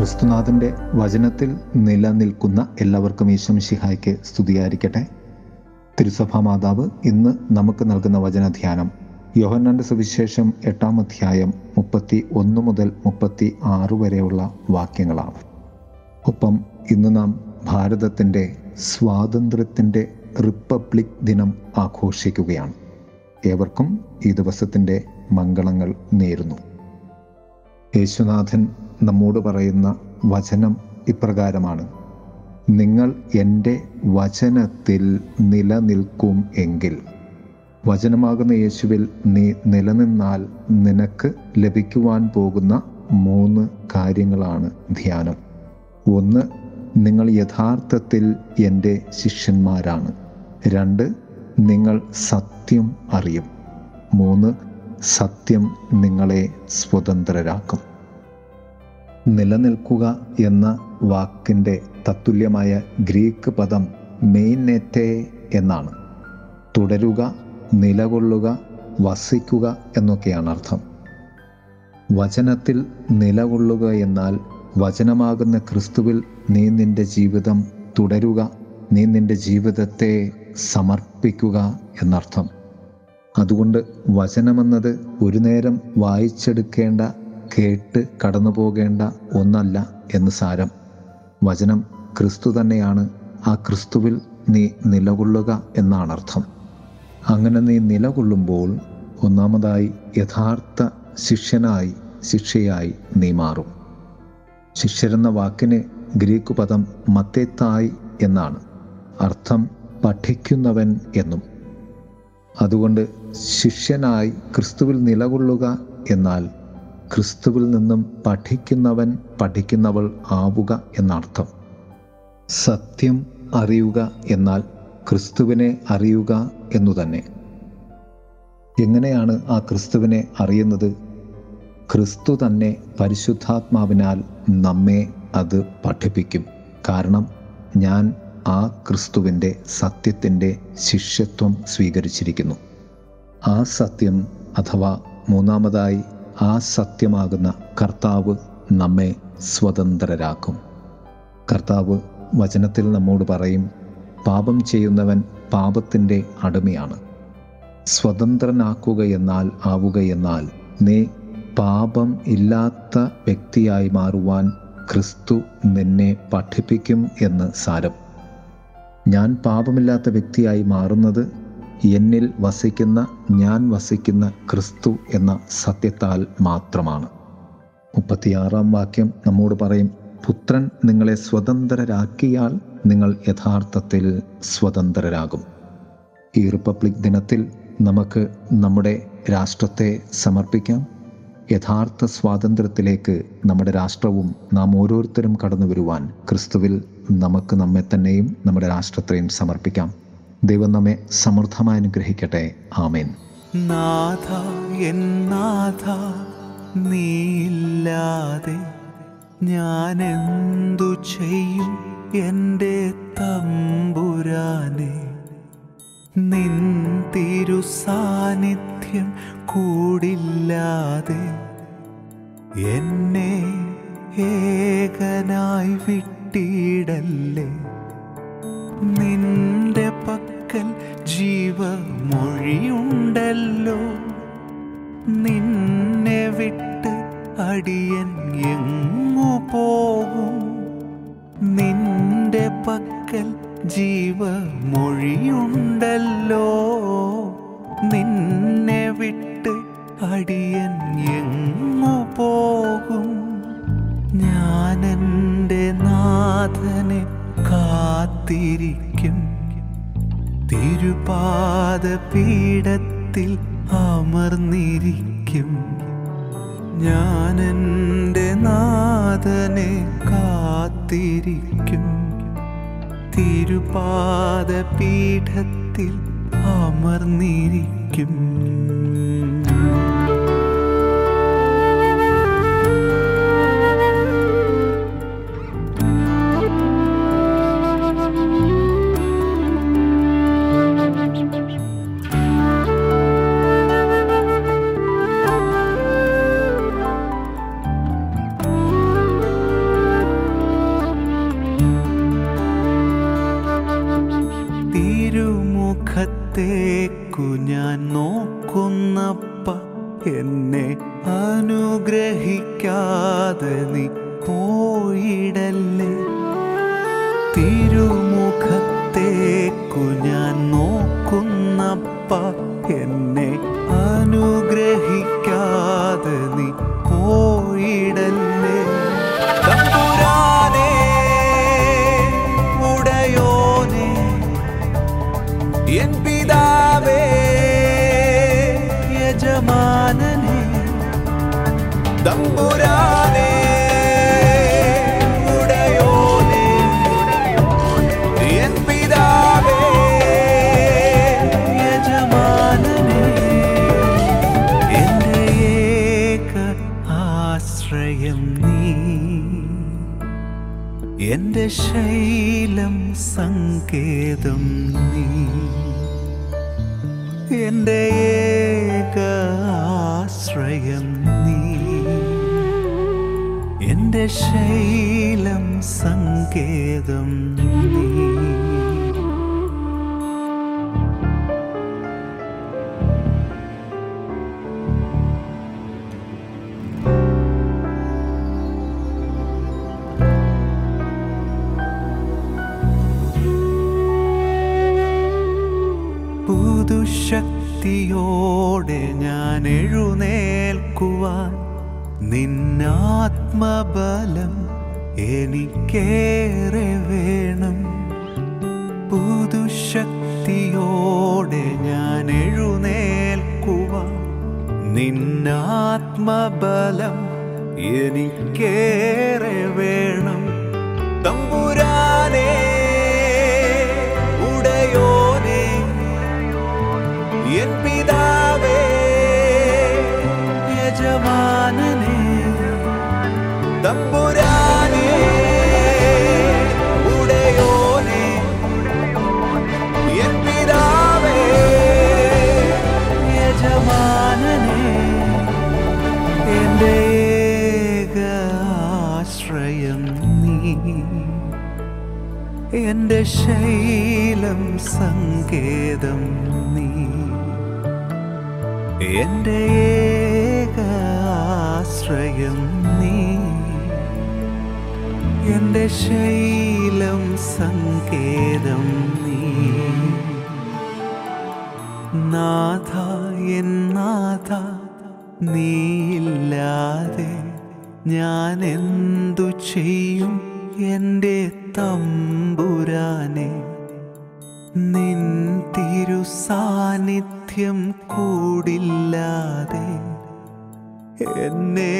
ക്രിസ്തുനാഥന്റെ വചനത്തിൽ നിലനിൽക്കുന്ന എല്ലാവർക്കും ഈശംഷിഹായ്ക്ക് സ്തുതിയായിരിക്കട്ടെ. തിരുസഭാ മാതാവ് ഇന്ന് നമുക്ക് നൽകുന്ന വചനധ്യാനം യോഹന്നാന്റെ സുവിശേഷം എട്ടാം അധ്യായം മുപ്പത്തി ഒന്ന് മുതൽ മുപ്പത്തി ആറ് വരെയുള്ള വാക്യങ്ങളാണ്. ഒപ്പം ഇന്ന് നാം ഭാരതത്തിന്റെ സ്വാതന്ത്ര്യത്തിന്റെ റിപ്പബ്ലിക് ദിനം ആഘോഷിക്കുകയാണ്. ഏവർക്കും ഈ ദിവസത്തിന്റെ മംഗളങ്ങൾ നേരുന്നു. യേശുനാഥൻ നമ്മോട് പറയുന്ന വചനം ഇപ്രകാരമാണ്. നിങ്ങൾ എന്റെ വചനത്തിൽ നിലനിൽക്കും എങ്കിൽ. വചനമാകുന്ന യേശുവിൽ നീ നിലനിന്നാൽ നിനക്ക് ലഭിക്കുവാൻ പോകുന്ന മൂന്ന് കാര്യങ്ങളാണ് ധ്യാനം. ഒന്ന് നിങ്ങൾ യഥാർത്ഥത്തിൽ എന്റെ ശിഷ്യന്മാരാണ്. രണ്ട് നിങ്ങൾ സത്യം അറിയും. മൂന്ന് സത്യം നിങ്ങളെ സ്വതന്ത്രരാക്കും. നിലനിൽക്കുക എന്ന വാക്കിന്റെ തത്തുല്യമായ ഗ്രീക്ക് പദം മെയിനെറ്റെ എന്നാണ്. തുടരുക നിലകൊള്ളുക വസിക്കുക എന്നൊക്കെയാണ് അർത്ഥം. വചനത്തിൽ നിലകൊള്ളുക എന്നാൽ വചനമാകുന്ന ക്രിസ്തുവിൽ നീ നിന്റെ ജീവിതം തുടരുക നീ നിന്റെ ജീവിതത്തെ സമർപ്പിക്കുക എന്നർത്ഥം. അതുകൊണ്ട് വചനമെന്നത് ഒരു നേരം വായിച്ചെടുക്കേണ്ട കേട്ട് കടന്നു പോകേണ്ട ഒന്നല്ല എന്ന് സാരം. വചനം ക്രിസ്തു തന്നെയാണ്. ആ ക്രിസ്തുവിൽ നീ നിലകൊള്ളുക എന്നാണ് അർത്ഥം അങ്ങനെ നീ നിലകൊള്ളുമ്പോൾ ഒന്നാമതായി യഥാർത്ഥ ശിഷ്യനായി ശിക്ഷയായി നീ മാറും. ശിഷ്യരെന്ന വാക്കിന് ഗ്രീക്ക് പദം മത്തേത്തായി എന്നാണ്. അർത്ഥം പഠിക്കുന്നവൻ എന്നും. അതുകൊണ്ട് ശിഷ്യനായി ക്രിസ്തുവിൽ നിലകൊള്ളുക എന്നാൽ ക്രിസ്തുവിൽ നിന്നും പഠിക്കുന്നവൻ പഠിക്കുന്നവൾ ആവുക എന്നർത്ഥം. സത്യം അറിയുക എന്നാൽ ക്രിസ്തുവിനെ അറിയുക എന്നു തന്നെ. എങ്ങനെയാണ് ആ ക്രിസ്തുവിനെ അറിയുന്നത്? ക്രിസ്തു തന്നെ പരിശുദ്ധാത്മാവിനാൽ നമ്മെ അത് പഠിപ്പിക്കും. കാരണം ഞാൻ ആ ക്രിസ്തുവിന്റെ സത്യത്തിന്റെ ശിഷ്യത്വം സ്വീകരിച്ചിരിക്കുന്നു. ആ സത്യം അഥവാ മൂന്നാമതായി ആ സത്യമാകുന്ന കർത്താവ് നമ്മെ സ്വതന്ത്രരാക്കും. കർത്താവ് വചനത്തിൽ നമ്മോട് പറയും പാപം ചെയ്യുന്നവൻ പാപത്തിന്റെ അടിമയാണ്. സ്വതന്ത്രനാക്കുക എന്നാൽ ആവുക എന്നാൽ നീ പാപം ഇല്ലാത്ത വ്യക്തിയായി മാറുവാൻ ക്രിസ്തു നിന്നെ പഠിപ്പിക്കും എന്ന് സാരം. ഞാൻ പാപമില്ലാത്ത വ്യക്തിയായി മാറുന്നത് എന്നിൽ വസിക്കുന്ന ഞാൻ വസിക്കുന്ന ക്രിസ്തു എന്ന സത്യത്താൽ മാത്രമാണ്. മുപ്പത്തിയാറാം വാക്യം നമ്മോട് പറയും പുത്രൻ നിങ്ങളെ സ്വതന്ത്രരാക്കിയാൽ നിങ്ങൾ യഥാർത്ഥത്തിൽ സ്വതന്ത്രരാകും. ഈ റിപ്പബ്ലിക് ദിനത്തിൽ നമുക്ക് നമ്മുടെ രാഷ്ട്രത്തെ സമർപ്പിക്കാം. യഥാർത്ഥ സ്വാതന്ത്ര്യത്തിലേക്ക് നമ്മുടെ രാഷ്ട്രവും നാം ഓരോരുത്തരും കടന്നു വരുവാൻ ക്രിസ്തുവിൽ നമുക്ക് നമ്മെ തന്നെയും നമ്മുടെ രാഷ്ട്രത്തെയും സമർപ്പിക്കാം. ദൈവം നമ്മെ സമൃദ്ധമായി അനുഗ്രഹിക്കട്ടെ. ആമേൻ. നാഥ എന്നാഥ നീയില്ലാതെ ഞാൻ എന്തു ചെയ്യും എന്റെ തമ്പുരാനെ? നിൻ തിരു സാന്നിധ്യം കൂടില്ലാതെ എന്നെ ഏകനായി വിട്ടിടല്ലേ നിന്റെ പക്കൽ ജീവ മൊഴിയുണ്ടല്ലോ നിന്നെ വിട്ട് അടിയൻ എങ്ങു പോകും? നിന്റെ പക്കൽ ജീവ മൊഴിയുണ്ടല്ലോ നിന്നെ വിട്ട് അടിയൻ എങ്ങു പോകും? എന്റെ നാഥനെ കാത്തിരിക്കും. തിരുപാദ പീഠത്തിൽ അമർന്നിരിക്കും. ഞാനെന്റെ നാഥനെ കാത്തിരിക്കും. തിരുപാദ പീഠത്തിൽ അമർന്നിരിക്കും. പാദപീഠത്തിലേക്കു ഞാൻ നോക്കുന്നപ്പ എന്നെ അനുഗ്രഹിക്കാതെ നീ പോയിടല്ലേ? തിരുമുഖത്തേക്കു ഞാൻ നോക്കുന്നപ്പ എന്നെ അനുഗ്രഹിക്കാതെ നീ എന്റെ ഏക ആശ്രയം നീ. എന്റെ ശൈലം സങ്കേതം നീ. നിന്നാത്മബലം എനിക്കേറെ വേണം. പുതുശക്തിയോടെ ഞാൻ എഴുന്നേൽക്കുക നിന്നാത്മബലം എനിക്കേറെ വേണം. തമ്പുരാനേ ഉടയോനേ എൻ തമ്പുരാനേ ശൈലം സങ്കേതം നീ. എന്റെ ഏക ആശ്രയം നീ. എന്റെ ശൈലം സങ്കേതം നീ. നാഥ എൻ നാഥ നീയില്ലാതെ ഞാൻ എന്തു ചെയ്യും എന്റെ തമ്പുരാനെ? നിൻ തിരു സാന്നിധ്യം കൂടില്ലാതെ എന്നെ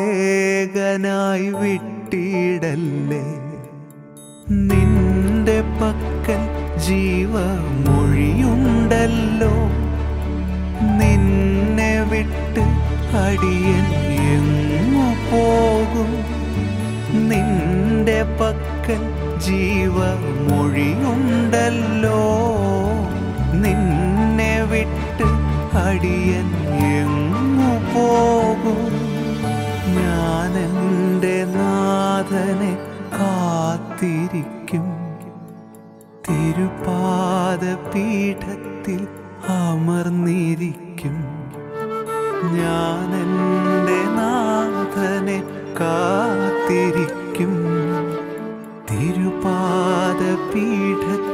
ഏകനായി വിട്ടിടല്ലേ നിന്റെ പക്കൽ ജീവ മൊഴിയുണ്ടല്ലോ നിന്നെ വിട്ട് അടിയൻ എങ്ങു പോകും? നിന്റെ പക്കൽ ജീവ മൊഴിയുണ്ടല്ലോ നിന്നെ വിട്ട് അടിയൻ എങ്ങു പോകും? എന്റെ നാഥനെ കാത്തിരിക്കും. തിരുപാദ പീഠത്തിൽ അമർന്നിരിക്കും. ഞാൻ എന്റെ നാഥനെ കാത്തിരിക്കും. തിരുപാദപീഠത്തിൽ